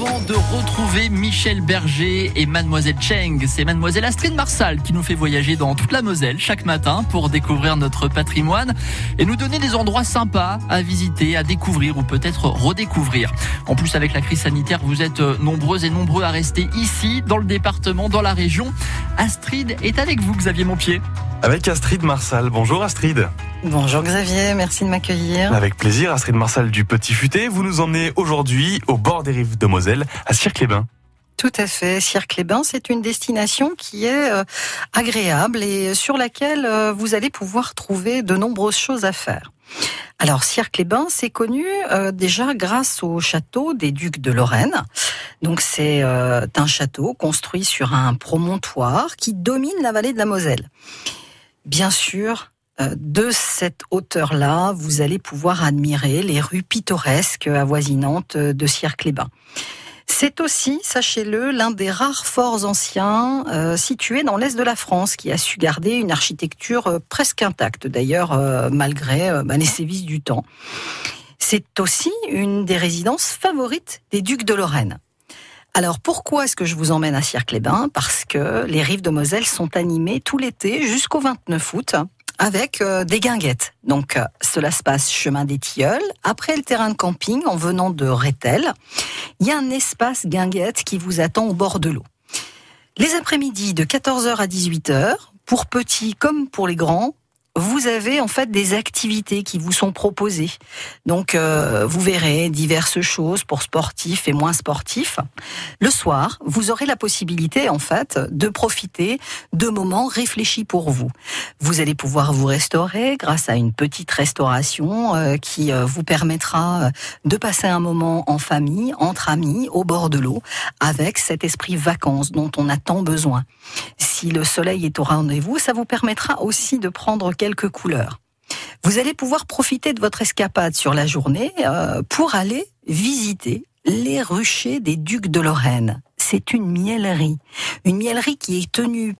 avant de retrouver Michel Berger et Mademoiselle Cheng, c'est Mademoiselle Astrid Marsal qui nous fait voyager dans toute la Moselle chaque matin pour découvrir notre patrimoine et nous donner des endroits sympas à visiter, à découvrir ou peut-être redécouvrir. En plus, avec la crise sanitaire, vous êtes nombreux et nombreux à rester ici, dans le département, dans la région. Astrid est avec vous, Xavier Montpied. Avec Astrid Marsal. Bonjour Astrid. Bonjour Xavier, merci de m'accueillir. Avec plaisir, Astrid Marsal du Petit Futé. Vous nous emmenez aujourd'hui au bord des rives de Moselle, à Cirque-les-Bains. Tout à fait. Cirque-les-Bains, c'est une destination qui est euh, agréable et sur laquelle euh, vous allez pouvoir trouver de nombreuses choses à faire. Alors, Cirque-les-Bains, c'est connu euh, déjà grâce au château des ducs de Lorraine. Donc, c'est un château construit sur un promontoire qui domine la vallée de la Moselle. Bien sûr, euh, de cette hauteur-là, vous allez pouvoir admirer les rues pittoresques avoisinantes de Cirque-les-Bains. C'est aussi, sachez-le, l'un des rares forts anciens euh, situés dans l'est de la France qui a su garder une architecture euh, presque intacte, d'ailleurs, malgré bah, les sévices du temps. C'est aussi une des résidences favorites des ducs de Lorraine. Alors pourquoi est-ce que je vous emmène à Cirque-les-Bains Parce que les rives de Moselle sont animées tout l'été jusqu'au 29 août avec euh, des guinguettes. Donc euh, cela se passe chemin des Tilleuls. Après le terrain de camping, en venant de Rethel, il y a un espace guinguette qui vous attend au bord de l'eau. Les après-midi de 14h à 18h, pour petits comme pour les grands, vous avez en fait des activités qui vous sont proposées. Donc euh, vous verrez diverses choses pour sportifs et moins sportifs. Le soir, vous aurez la possibilité en fait de profiter de moments réfléchis pour vous. Vous allez pouvoir vous restaurer grâce à une petite restauration euh, qui euh, vous permettra de passer un moment en famille, entre amis, au bord de l'eau, avec cet esprit vacances dont on a tant besoin. Si le soleil est au rendez-vous, ça vous permettra aussi de prendre quelques couleurs. Vous allez pouvoir profiter de votre escapade sur la journée euh, pour aller visiter les ruchers des ducs de Lorraine. C'est une miellerie. Une miellerie qui est tenue